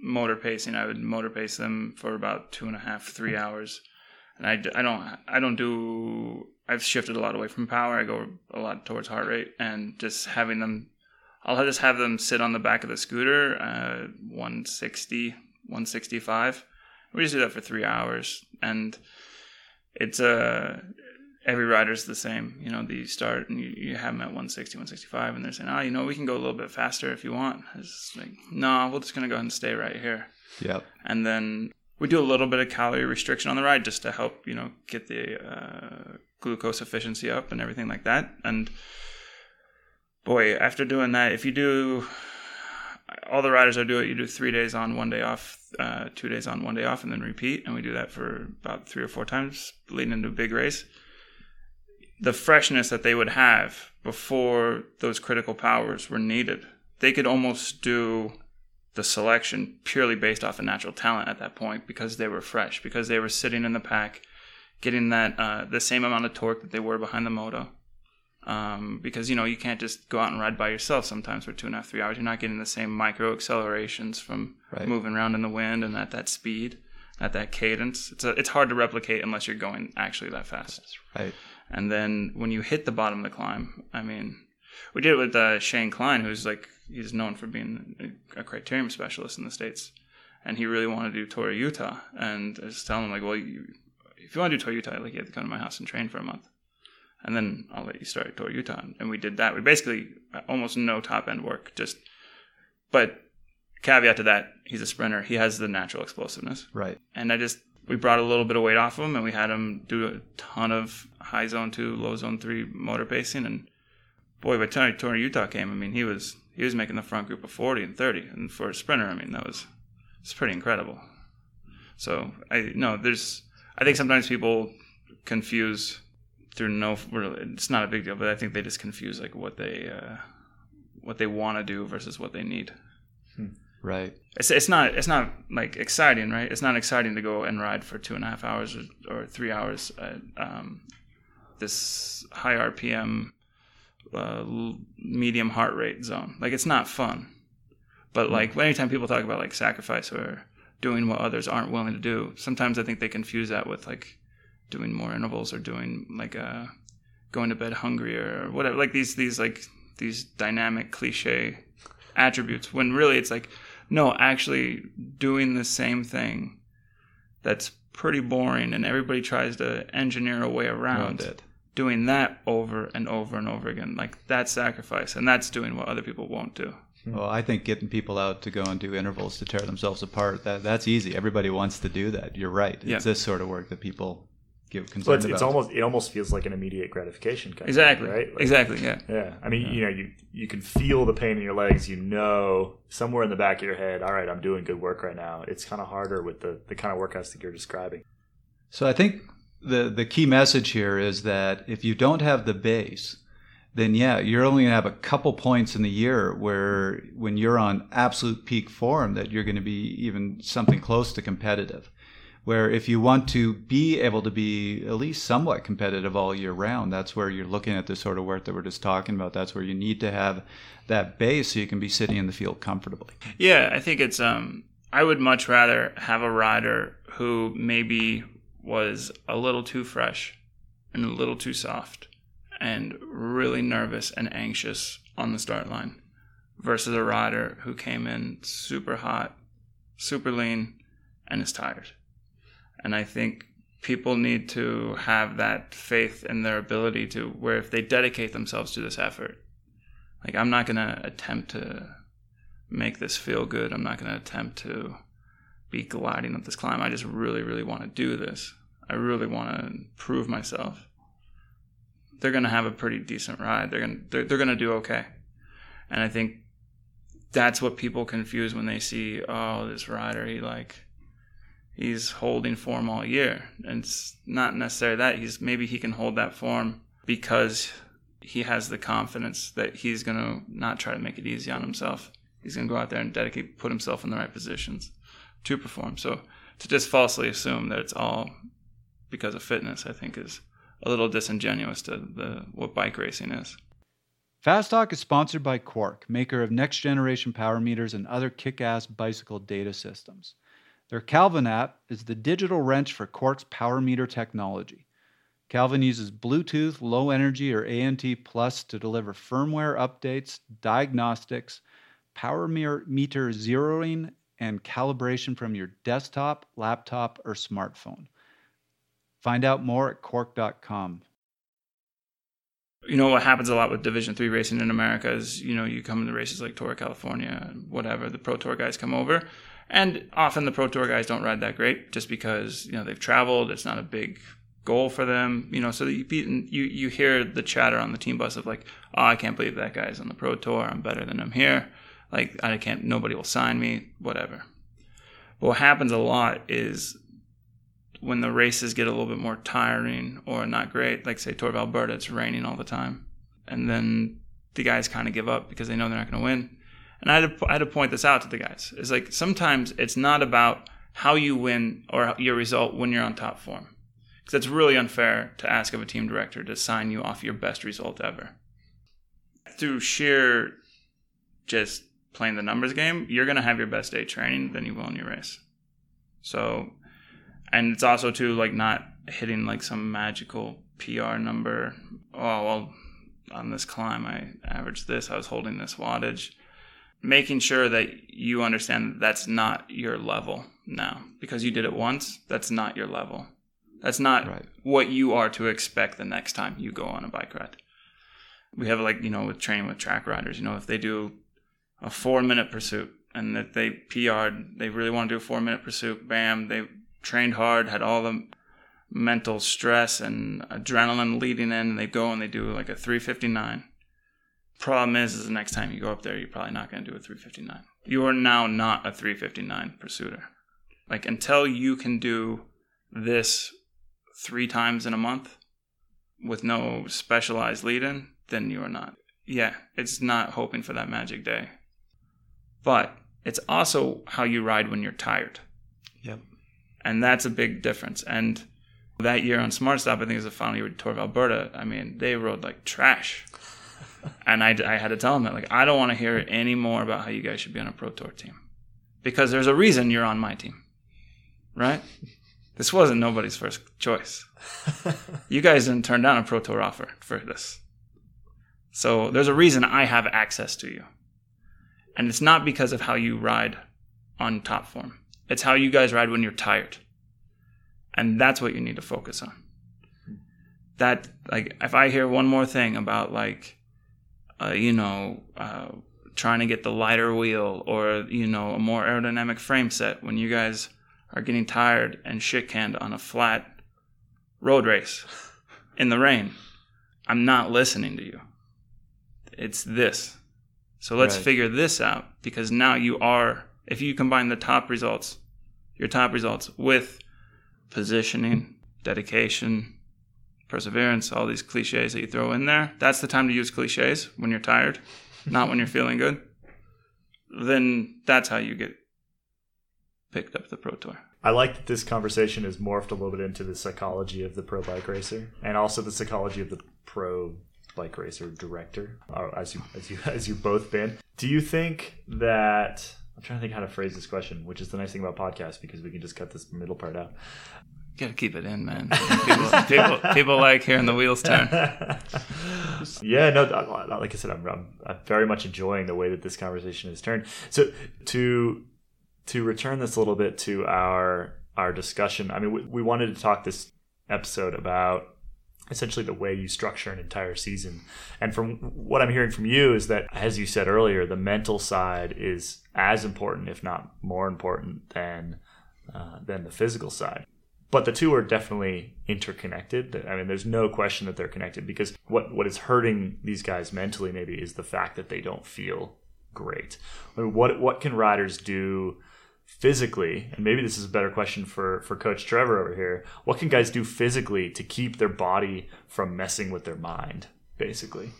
motor pacing. I would motor pace them for about two and a half, three hours. And I, I don't I don't do I've shifted a lot away from power. I go a lot towards heart rate and just having them I'll just have them sit on the back of the scooter, uh, 160, 165. We just do that for three hours, and it's uh, every rider's the same. You know, you start and you, you have them at 160, 165, and they're saying, oh, you know, we can go a little bit faster if you want. It's like, no, we're just gonna go ahead and stay right here. Yep. And then we do a little bit of calorie restriction on the ride just to help, you know, get the uh, glucose efficiency up and everything like that. And boy, after doing that, if you do all the riders I do it, you do three days on, one day off, uh, two days on, one day off, and then repeat. And we do that for about three or four times leading into a big race. The freshness that they would have before those critical powers were needed, they could almost do the selection purely based off of natural talent at that point because they were fresh, because they were sitting in the pack, getting that uh, the same amount of torque that they were behind the moto. Um, because you know you can't just go out and ride by yourself sometimes for two and a half three hours. You're not getting the same micro accelerations from Right. moving around in the wind and at that speed, at that cadence. It's a, it's hard to replicate unless you're going actually that fast. Right. And then when you hit the bottom of the climb, I mean, we did it with uh, Shane Kline, who's like he's known for being a, criterium specialist in the states, and he really wanted to do Tour Utah. And I was telling him like, well, you, if you want to do Tour Utah, like you have to come to my house and train for a month, and then I'll let you start at Tour Utah. And we did that. We basically uh, almost no top end work, just but caveat to that, he's a sprinter. He has the natural explosiveness Right. and I just we brought a little bit of weight off of him, and we had him do a ton of high zone two, low zone three motor pacing, and boy, by the time Tour Utah came, I mean he was he was making the front group of forty and thirty, and for a sprinter, I mean that was it's pretty incredible. So I no, there's I think sometimes people confuse through no it's not a big deal, but I think they just confuse like what they uh, what they want to do versus what they need Right. it's, it's not it's not like exciting, right? It's not exciting to go and ride for two and a half hours or, or three hours at um, this high RPM, uh, medium heart rate zone. Like it's not fun. But like anytime people talk about like sacrifice or doing what others aren't willing to do, sometimes I think they confuse that with like doing more intervals or doing like uh, going to bed hungry or whatever. Like these these like these dynamic cliche attributes when really it's like no actually doing the same thing that's pretty boring and everybody tries to engineer a way around Around it. doing that over and over and over again like that's sacrifice and that's doing what other people won't do Well, I think getting people out to go and do intervals to tear themselves apart, that that's easy. Everybody wants to do that. You're right. It's Yeah. this sort of work that people get concerned But it's, about. it's almost it almost feels like an immediate gratification. Kind exactly Of, thing, right? Like, exactly yeah Yeah. I mean, you know, you you can feel the pain in your legs. You know, somewhere in the back of your head, all right, I'm doing good work right now. It's kind of harder with the the kind of workouts that you're describing. So I think the the key message here is that if you don't have the base, then yeah, you're only gonna have a couple points in the year where when you're on absolute peak form that you're going to be even something close to competitive. Where if you want to be able to be at least somewhat competitive all year round, that's where you're looking at the sort of work that we're just talking about. That's where you need to have that base so you can be sitting in the field comfortably. Yeah, I think it's um I would much rather have a rider who maybe was a little too fresh and a little too soft and really nervous and anxious on the start line versus a rider who came in super hot, super lean, and is tired. And I think people need to have that faith in their ability to where if they dedicate themselves to this effort, like I'm not going to attempt to make this feel good. I'm not going to attempt to be gliding up this climb. I just really, really want to do this. I really want to prove myself. They're going to have a pretty decent ride. They're going to, they're, they're going to do okay. And I think that's what people confuse when they see, oh, this rider, he like, he's holding form all year. And it's not necessarily that. He's maybe he can hold that form because he has the confidence that he's going to not try to make it easy on himself. He's going to go out there and dedicate, put himself in the right positions to perform. So to just falsely assume that it's all because of fitness, I think is a little disingenuous to the what bike racing is. Fast Talk is sponsored by Quarq, maker of next generation power meters and other kick ass bicycle data systems. Their Qalvin app is the digital wrench for Quarq's power meter technology. Qalvin uses Bluetooth, low energy, or ANT Plus to deliver firmware updates, diagnostics, power meter zeroing, and calibration from your desktop, laptop, or smartphone. Find out more at quarq.com. You know what happens a lot with Division Three racing in America is you know you come into races like Tour California, whatever. The Pro Tour guys come over, and often the Pro Tour guys don't ride that great just because you know they've traveled. It's not a big goal for them, you know. So you you you hear the chatter on the team bus of like, oh, I can't believe that guy's on the Pro Tour. I'm better than him here. Like I can't. Nobody will sign me. Whatever. But what happens a lot is when the races get a little bit more tiring or not great, like say Tour of Alberta, it's raining all the time, and then the guys kind of give up because they know they're not going to win. And I had, to, I had to point this out to the guys. It's like sometimes it's not about how you win or your result when you're on top form, because that's really unfair to ask of a team director to sign you off your best result ever. Through sheer just playing the numbers game, you're going to have your best day training than you will in your race. So and it's also too like not hitting like some magical PR number. Oh well, on this climb I averaged this. I was holding this wattage. Making sure that you understand that that's not your level now because you did it once. That's not your level. That's not right. what you are to expect the next time you go on a bike ride. We have like you know with training with track riders. You know if they do a four minute pursuit and that they PR'd, they really want to do a four minute pursuit. Bam, they trained hard, had all the mental stress and adrenaline leading in, and they go and they do like a 359. Problem is, is the next time you go up there, you're probably not going to do a 359. You are now not a 359 pursuiter. Like until you can do this three times in a month with no specialized lead in, then you are not. Yeah, it's not hoping for that magic day. But it's also how you ride when you're tired. Yep and that's a big difference. And that year on SmartStop, I think it was the final year with Tour of Alberta. I mean, they rode like trash, and I, I had to tell him that like I don't want to hear any more about how you guys should be on a Pro Tour team, because there's a reason you're on my team, right? This wasn't nobody's first choice. you guys didn't turn down a Pro Tour offer for this. So there's a reason I have access to you. And it's not because of how you ride on top form. It's how you guys ride when you're tired. And that's what you need to focus on. That, like, if I hear one more thing about, like, uh, you know, uh, trying to get the lighter wheel or, you know, a more aerodynamic frame set when you guys are getting tired and shit canned on a flat road race in the rain, I'm not listening to you. It's this. So let's right. figure this out because now you are if you combine the top results, your top results with positioning, dedication, perseverance, all these cliches that you throw in there, that's the time to use cliches when you're tired, not when you're feeling good. Then that's how you get picked up the Pro Tour. I like that this conversation has morphed a little bit into the psychology of the pro bike racer and also the psychology of the pro bike racer director, as you as you as you've both been. Do you think that I'm trying to think how to phrase this question, which is the nice thing about podcasts because we can just cut this middle part out. You gotta keep it in, man. People, people, people like hearing the wheels turn. yeah, no, like I said, I'm, I'm, I'm very much enjoying the way that this conversation has turned. So to to return this a little bit to our our discussion, I mean, we, we wanted to talk this episode about essentially the way you structure an entire season. And from what I'm hearing from you is that, as you said earlier, the mental side is as important, if not more important, than uh, than the physical side. But the two are definitely interconnected. I mean, there's no question that they're connected because what what is hurting these guys mentally maybe is the fact that they don't feel great. I mean, what what can riders do? physically, and maybe this is a better question for for Coach Trevor over here. What can guys do physically to keep their body from messing with their mind? Basically,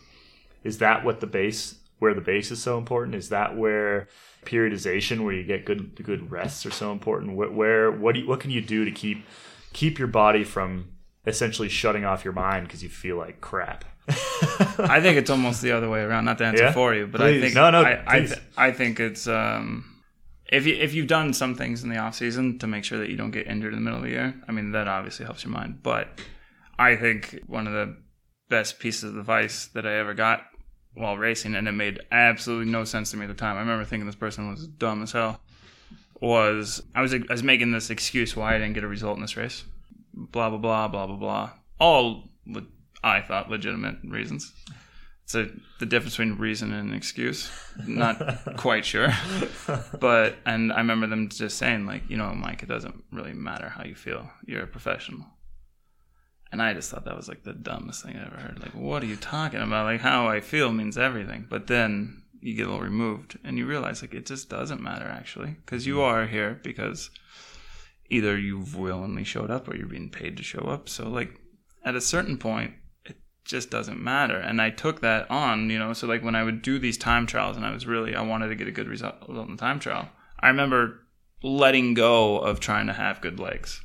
is that what the base where the base is so important? Is that where periodization, where you get good good rests, are so important? Where, where what do you, what can you do to keep keep your body from essentially shutting off your mind because you feel like crap? I think it's almost the other way around. Not to answer Yeah? for you, but Please. I think No, no, I, I, th- I think it's um, if you if you've done some things in the off season to make sure that you don't get injured in the middle of the year. I mean, that obviously helps your mind. But I think one of the best pieces of advice that I ever got while racing, and it made absolutely no sense to me at the time. I remember thinking this person was dumb as hell. Was I was I was making this excuse why I didn't get a result in this race, blah blah blah blah blah blah. All le- I thought legitimate reasons. So the difference between reason and excuse, not quite sure. But and I remember them just saying like, you know, Mike, it doesn't really matter how you feel. You're a professional. And I just thought that was like the dumbest thing I ever heard. Like, what are you talking about? Like, how I feel means everything. But then you get a little removed and you realize, like, it just doesn't matter actually. Because you are here because either you've willingly showed up or you're being paid to show up. So, like, at a certain point, it just doesn't matter. And I took that on, you know. So, like, when I would do these time trials and I was really, I wanted to get a good result on the time trial, I remember letting go of trying to have good legs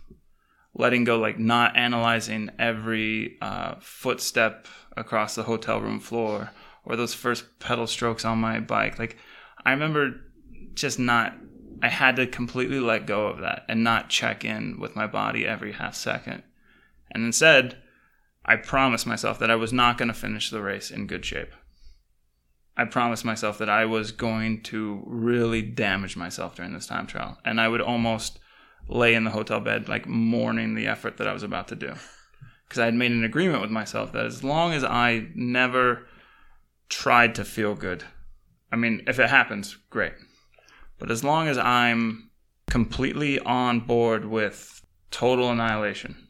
letting go, like not analyzing every uh, footstep across the hotel room floor or those first pedal strokes on my bike. Like, I remember just not, I had to completely let go of that and not check in with my body every half second. And instead, I promised myself that I was not going to finish the race in good shape. I promised myself that I was going to really damage myself during this time trial. And I would almost lay in the hotel bed, like mourning the effort that I was about to do. Because I had made an agreement with myself that as long as I never tried to feel good, I mean, if it happens, great. But as long as I'm completely on board with total annihilation,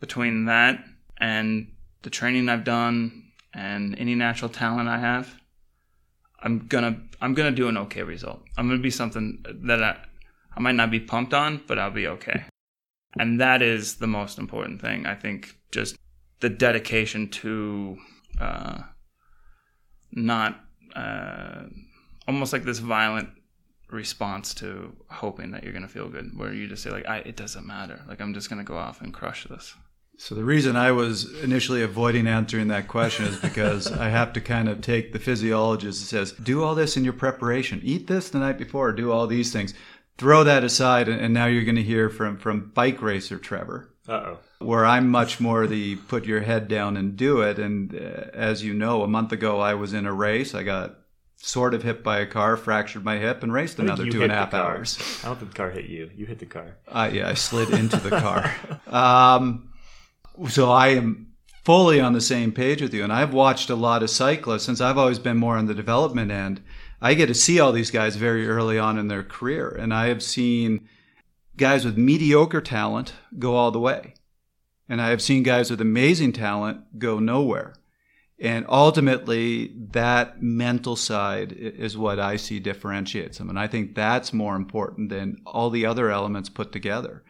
between that and the training I've done and any natural talent I have, I'm gonna I'm gonna do an okay result. I'm gonna be something that I, I might not be pumped on, but I'll be okay. And that is the most important thing. I think just the dedication to uh, not uh, almost like this violent response to hoping that you're going to feel good, where you just say like, I, "It doesn't matter. Like I'm just going to go off and crush this." So the reason I was initially avoiding answering that question is because I have to kind of take the physiologist that says, do all this in your preparation. Eat this the night before, do all these things. Throw that aside, and now you're going to hear from, from bike racer Trevor, Uh oh. where I'm much more the put your head down and do it. And uh, as you know, a month ago I was in a race. I got sort of hit by a car, fractured my hip, and raced another two and a half hours. I don't think the car hit you. You hit the car. Uh, yeah, I slid into the car. Um, so I am fully on the same page with you. And I've watched a lot of cyclists since I've always been more on the development end. I get to see all these guys very early on in their career. And I have seen guys with mediocre talent go all the way. And I have seen guys with amazing talent go nowhere. And ultimately, that mental side is what I see differentiates them. And I think that's more important than all the other elements put together.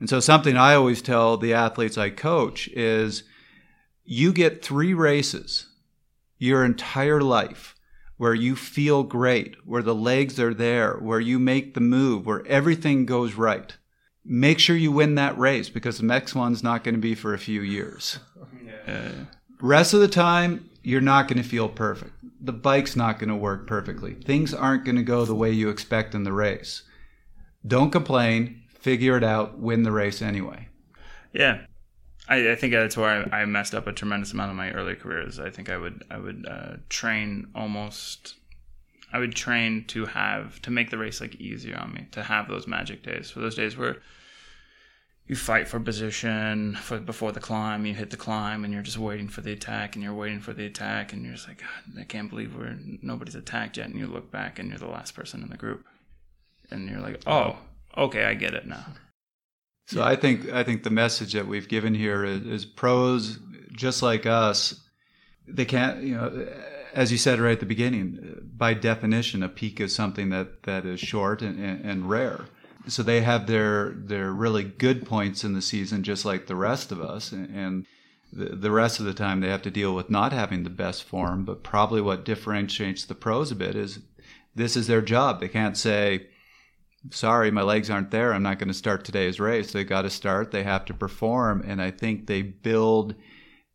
And so, something I always tell the athletes I coach is you get three races your entire life where you feel great, where the legs are there, where you make the move, where everything goes right. make sure you win that race because the next one's not going to be for a few years. Uh, Rest of the time, you're not going to feel perfect. The bike's not going to work perfectly. Things aren't going to go the way you expect in the race. Don't complain, figure it out, win the race anyway. Yeah, I, I think that's where I, I messed up a tremendous amount of my early careers. I think I would I would uh, train almost. I would train to have to make the race like easier on me to have those magic days for those days where you fight for position for before the climb you hit the climb and you're just waiting for the attack and you're waiting for the attack and you're just like God, I can't believe we're nobody's attacked yet and you look back and you're the last person in the group and you're like oh okay I get it now So I think I think the message that we've given here is, is pros, just like us, they can't. You know, as you said right at the beginning, by definition, a peak is something that that is short and, and, and rare. So they have their their really good points in the season, just like the rest of us, and, and the, the rest of the time they have to deal with not having the best form. But probably what differentiates the pros a bit is this is their job. They can't say sorry, my legs aren't there. I'm not going to start today's race. They got to start. They have to perform. And I think they build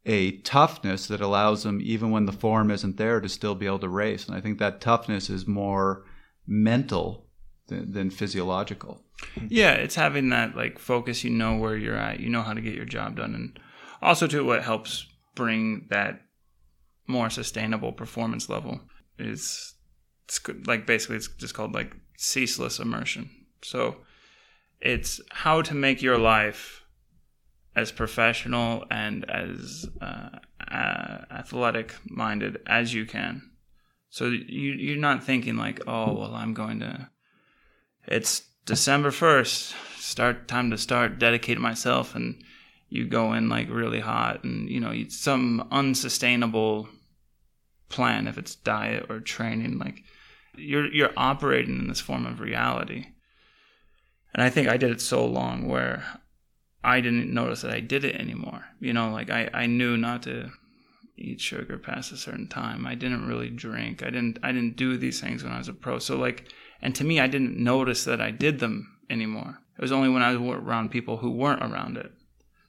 a toughness that allows them, even when the form isn't there, to still be able to race. And I think that toughness is more mental than, than physiological. Yeah, it's having that like focus. You know where you're at. You know how to get your job done, and also too, what helps bring that more sustainable performance level is it's like basically it's just called like ceaseless immersion. So it's how to make your life as professional and as uh, uh, athletic minded as you can. So you you're not thinking like, oh well, I'm going to. It's December first. Start time to start. Dedicate myself, and you go in like really hot, and you know some unsustainable plan if it's diet or training. Like you're you're operating in this form of reality. And I think I did it so long where I didn't notice that I did it anymore. You know, like I, I knew not to eat sugar past a certain time. I didn't really drink. I didn't I didn't do these things when I was a pro. So like and to me I didn't notice that I did them anymore. It was only when I was around people who weren't around it,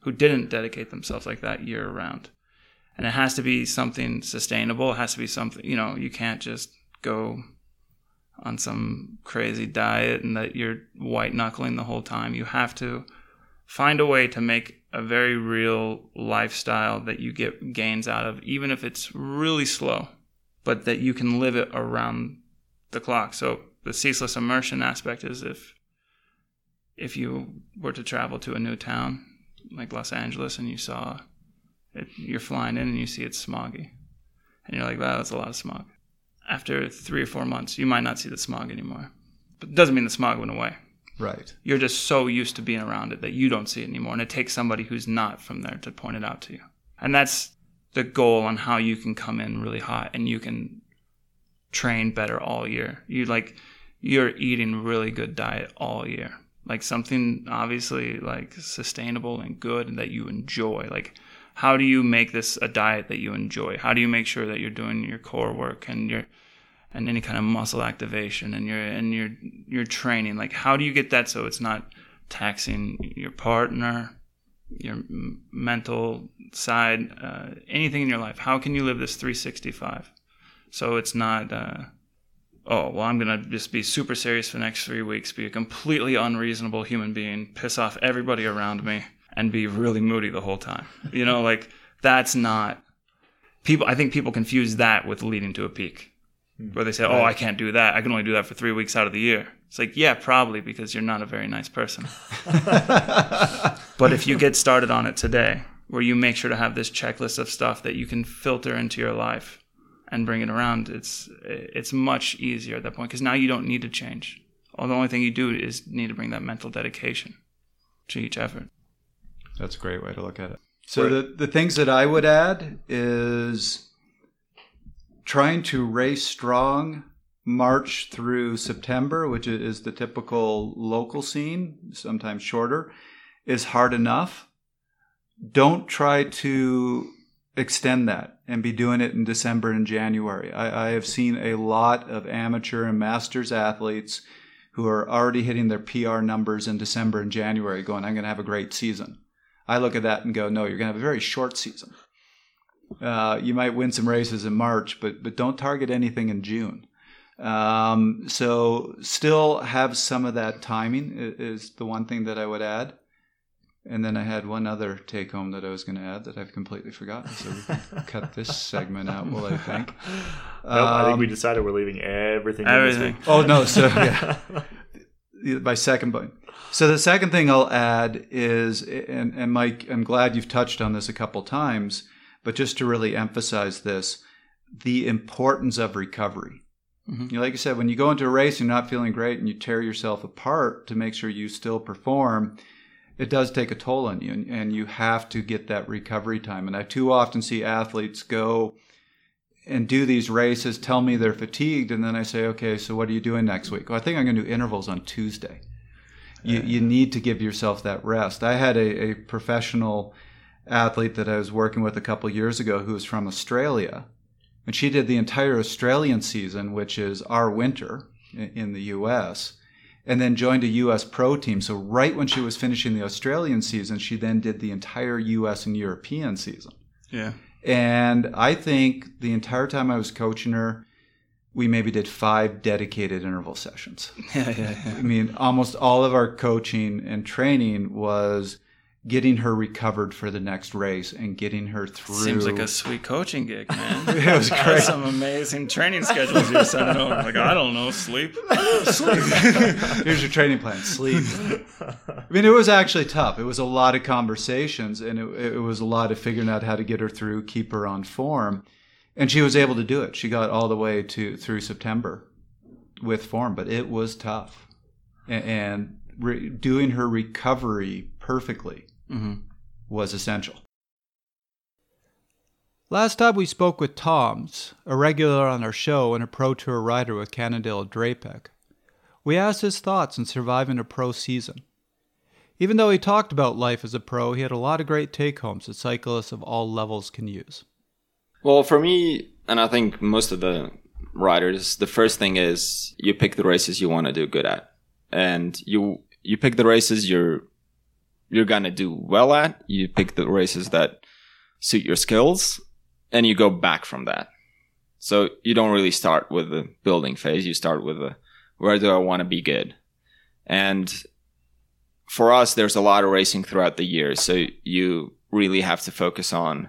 who didn't dedicate themselves like that year round. And it has to be something sustainable. It has to be something, you know, you can't just go on some crazy diet and that you're white knuckling the whole time. You have to find a way to make a very real lifestyle that you get gains out of, even if it's really slow, but that you can live it around the clock. So the ceaseless immersion aspect is if if you were to travel to a new town like Los Angeles and you saw it, you're flying in and you see it's smoggy, and you're like, wow, that's a lot of smog after three or four months, you might not see the smog anymore. But it doesn't mean the smog went away. Right. You're just so used to being around it that you don't see it anymore. And it takes somebody who's not from there to point it out to you. And that's the goal on how you can come in really hot and you can train better all year. You like you're eating really good diet all year. Like something obviously like sustainable and good and that you enjoy. Like how do you make this a diet that you enjoy? How do you make sure that you're doing your core work and your and any kind of muscle activation and your and your your training? Like how do you get that so it's not taxing your partner, your mental side, uh, anything in your life? How can you live this 365 so it's not uh, oh well i'm gonna just be super serious for the next three weeks be a completely unreasonable human being piss off everybody around me and be really moody the whole time you know like that's not people i think people confuse that with leading to a peak Hmm. where they say oh i can't do that i can only do that for three weeks out of the year it's like yeah probably because you're not a very nice person but if you get started on it today where you make sure to have this checklist of stuff that you can filter into your life and bring it around, it's it's much easier at that point because now you don't need to change. All the only thing you do is need to bring that mental dedication to each effort. That's a great way to look at it. So the, the things that I would add is trying to race strong March through September, which is the typical local scene, sometimes shorter, is hard enough. Don't try to extend that and be doing it in December and January. I, I have seen a lot of amateur and masters athletes who are already hitting their PR numbers in December and January, going, I'm going to have a great season. I look at that and go, no, you're going to have a very short season. Uh, you might win some races in March, but but don't target anything in June. Um, so still have some of that timing is the one thing that I would add. And then I had one other take home that I was going to add that I've completely forgotten. So we can cut this segment out, will I think? Nope, I think we Um, decided we're leaving everything. Everything. In this Oh no! So yeah, my second point. So the second thing I'll add is, and, and Mike, I'm glad you've touched on this a couple times, but just to really emphasize this, the importance of recovery. Mhm. You know, like I said, when you go into a race, and you're not feeling great, and you tear yourself apart to make sure you still perform. It does take a toll on you, and, and you have to get that recovery time. And I too often see athletes go and do these races, tell me they're fatigued, and then I say, okay, so what are you doing next week? Well, I think I'm going to do intervals on Tuesday. You, you need to give yourself that rest. I had a, a professional athlete that I was working with a couple years ago who was from Australia, and she did the entire Australian season, which is our winter in the U.S., and then joined a U.S. pro team. So right when she was finishing the Australian season, she then did the entire U.S. and European season. Yeah. And I think the entire time I was coaching her, we maybe did five dedicated interval sessions. Yeah, yeah, yeah. I mean, almost all of our coaching and training was getting her recovered for the next race and getting her through. Seems like a sweet coaching gig, man. It was That's great. some amazing training schedules you're sending over. Like, I don't know, sleep. Sleep. Here's your training plan. Sleep. I mean, it was actually tough. It was a lot of conversations, and it, it was a lot of figuring out how to get her through, keep her on form, and she was able to do it. She got all the way to through September with form, but it was tough, A- and re- doing her recovery perfectly hmm was essential. Last time we spoke with Toms, a regular on our show and a pro tour rider with Cannondale Drapac. We asked his thoughts on surviving a pro season. Even though he talked about life as a pro, he had a lot of great take homes that cyclists of all levels can use. Well, for me, and I think most of the riders, the first thing is you pick the races you want to do good at, and you you pick the races you're you're gonna do well at. You pick the races that suit your skills, and you go back from that. So you don't really start with the building phase. You start with the where do I want to be good, and for us, there's a lot of racing throughout the year, so you really have to focus on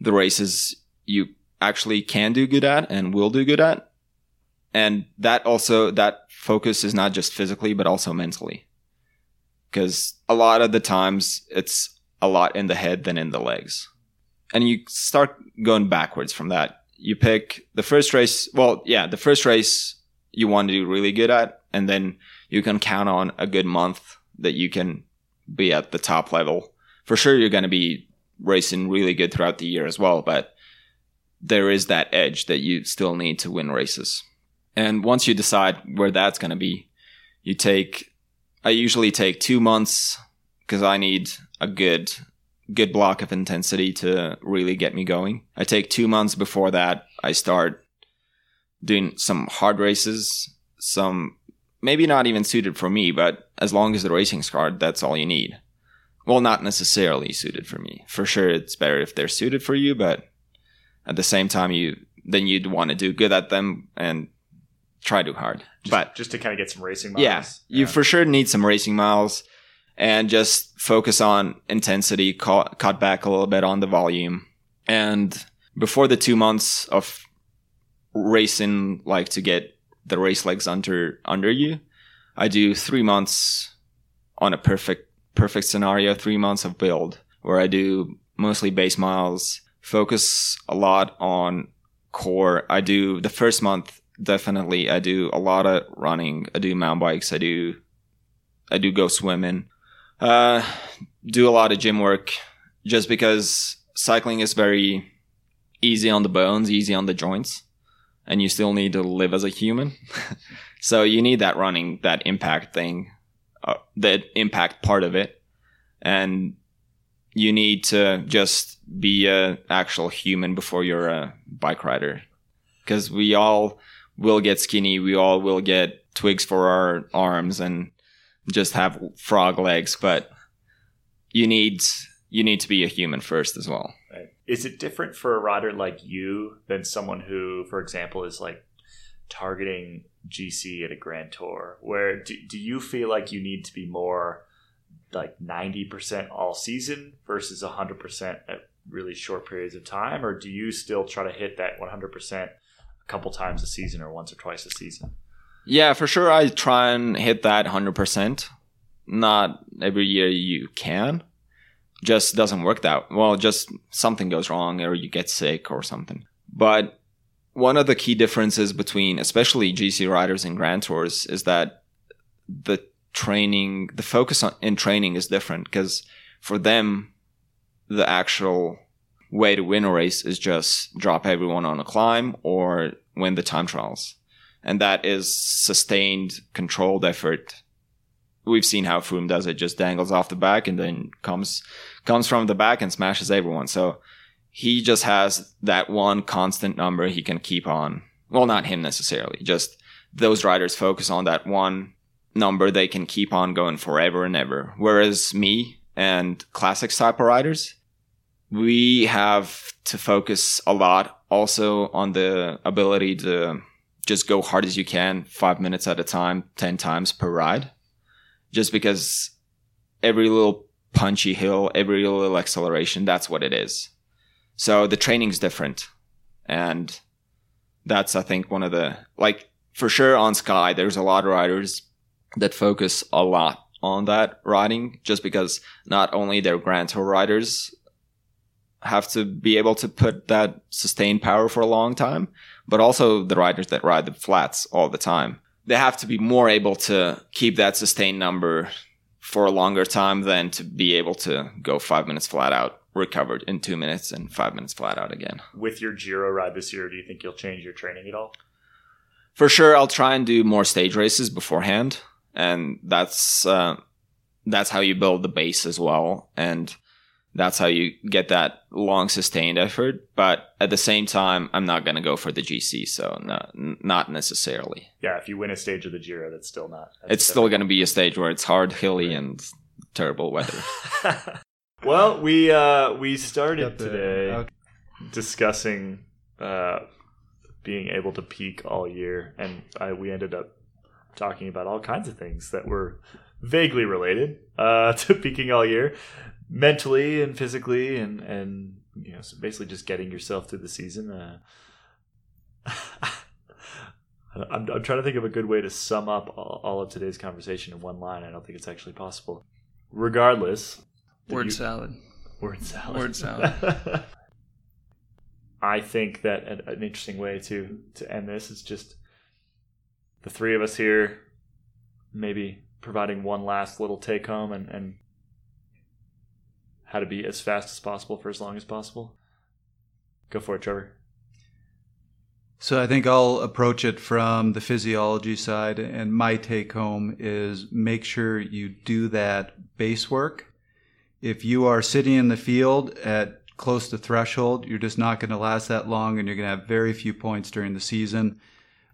the races you actually can do good at and will do good at. And that also, that focus is not just physically, but also mentally. Because a lot of the times it's a lot in the head than in the legs. And you start going backwards from that. You pick the first race, well, yeah, the first race you want to do really good at, and then you can count on a good month that you can be at the top level. For sure, you're going to be racing really good throughout the year as well, but there is that edge that you still need to win races. And once you decide where that's going to be, you take, I usually take two months because I need a good, good block of intensity to really get me going. I take two months before that. I start doing some hard races, some maybe not even suited for me, but as long as the racing's hard, that's all you need. Well, not necessarily suited for me. For sure, it's better if they're suited for you, but at the same time, you then you'd want to do good at them and try too hard. Just, but just to kind of get some racing miles. yeah, you for sure need some racing miles and just focus on intensity, cut, cut back a little bit on the volume. And before the two months of racing, like to get the race legs under under you, I do three months on a perfect perfect scenario, three months of build where I do mostly base miles, focus a lot on core. I do the first month definitely. I do a lot of running. I do mountain bikes. I do I do go swimming. Uh, do a lot of gym work just because cycling is very easy on the bones, easy on the joints, and you still need to live as a human. so you need that running, that impact thing, uh, that impact part of it, and you need to just be a actual human before you're a bike rider, because we all will get skinny, we all will get twigs for our arms and just have frog legs, but you need you need to be a human first as well. Right. Is it different for a rider like you than someone who, for example, is like targeting GC at a Grand Tour? Where do, do you feel like you need to be more like 90% all season versus 100% at really short periods of time? Or do you still try to hit that 100% a couple times a season or once or twice a season? Yeah, for sure. I try and hit that 100%. Not every year you can. Just doesn't work that well. Just something goes wrong, or you get sick, or something. But one of the key differences between, especially GC riders and Grand Tours, is that the training, the focus on in training is different because for them, the actual way to win a race is just drop everyone on a climb or win the time trials and that is sustained, controlled effort. We've seen how Froome does it; just dangles off the back and then comes comes from the back and smashes everyone. So he just has that one constant number he can keep on. Well, not him necessarily, just those riders focus on that one number they can keep on going forever and ever. Whereas me and classics type of riders, we have to focus a lot also on the ability to just go hard as you can, five minutes at a time, 10 times per ride. Just because every little punchy hill, every little acceleration, that's what it is. So the training's different. And that's, I think, one of the, like, for sure on Sky, there's a lot of riders that focus a lot on that riding just because not only they're Grand Tour riders have to be able to put that sustained power for a long time, but also the riders that ride the flats all the time. They have to be more able to keep that sustained number for a longer time than to be able to go five minutes flat out, recovered in two minutes, and five minutes flat out again. With your Giro ride this year, do you think you'll change your training at all? For sure, I'll try and do more stage races beforehand, and that's uh, that's how you build the base as well. And that's how you get that long sustained effort. But at the same time, I'm not going to go for the GC, so not not necessarily. Yeah, if you win a stage of the Giro, that's still not. That's it's still going to be a stage where it's hard, hilly, and terrible weather. well, we uh, we started today discussing uh, being able to peak all year, and I, we ended up talking about all kinds of things that were vaguely related uh, to peaking all year mentally and physically and and you know so basically just getting yourself through the season uh, I'm, I'm trying to think of a good way to sum up all, all, of today's conversation in one line. I don't think it's actually possible. Regardless word you, salad. Word salad. Word salad. I think that an, an interesting way to to end this is just the three of us here maybe providing one last little take home and, and how to be as fast as possible for as long as possible. Go for it, Trevor. So I think I'll approach it from the physiology side, and my take home is make sure you do that base work. If you are sitting in the field at close to threshold, you're just not going to last that long, and you're going to have very few points during the season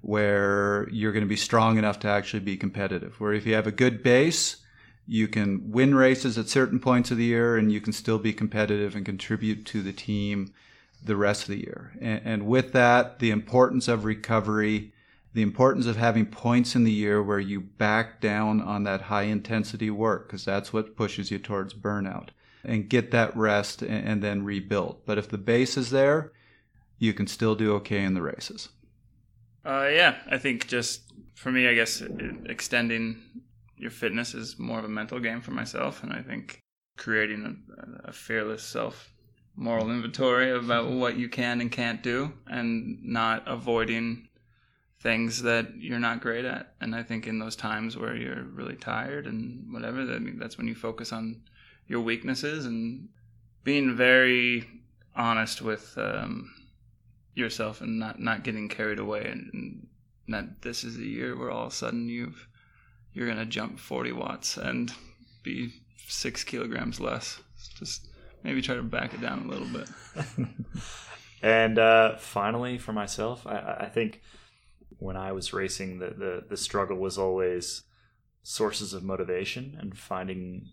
where you're going to be strong enough to actually be competitive. Where if you have a good base, you can win races at certain points of the year and you can still be competitive and contribute to the team the rest of the year. And, and, with that, the importance of recovery, the importance of having points in the year where you back down on that high intensity work, because that's what pushes you towards burnout, and get that rest and, and then rebuild. But if the base is there, you can still do okay in the races. Uh, yeah, I think just for me, I guess extending your fitness is more of a mental game for myself, and I think creating a, a fearless self moral inventory about what you can and can't do, and not avoiding things that you're not great at. And I think in those times where you're really tired and whatever, I mean, that's when you focus on your weaknesses and being very honest with um, yourself and not not getting carried away and, and that this is a year where all of a sudden you've you're gonna jump 40 watts and be six kilograms less. Just maybe try to back it down a little bit. and uh, finally, for myself, I, I think when I was racing, the, the, the struggle was always sources of motivation and finding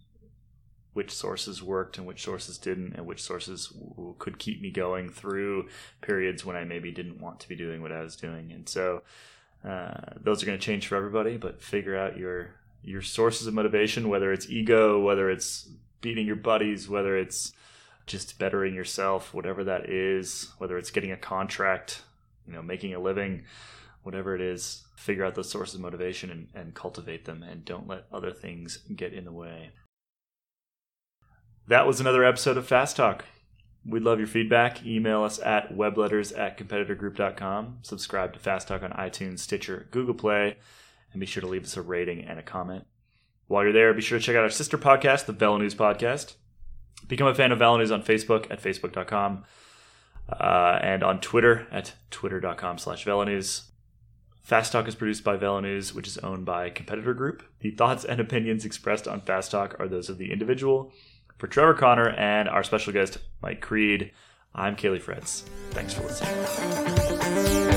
which sources worked and which sources didn't, and which sources w- could keep me going through periods when I maybe didn't want to be doing what I was doing. And so uh, those are going to change for everybody, but figure out your your sources of motivation, whether it's ego, whether it's beating your buddies, whether it's just bettering yourself, whatever that is, whether it's getting a contract, you know, making a living, whatever it is, figure out those sources of motivation and, and cultivate them and don't let other things get in the way. That was another episode of Fast Talk. We'd love your feedback. Email us at webletters at competitorgroup.com. Subscribe to Fast Talk on iTunes, Stitcher, Google Play, and be sure to leave us a rating and a comment. While you're there, be sure to check out our sister podcast, the VeloNews Podcast. Become a fan of VeloNews on Facebook at facebook.com uh, and on Twitter at twitter.com slash News. Fast Talk is produced by VeloNews, which is owned by Competitor Group. The thoughts and opinions expressed on Fast Talk are those of the individual. For Trevor Connor and our special guest, Mike Creed, I'm Caley Fretz. Thanks for listening.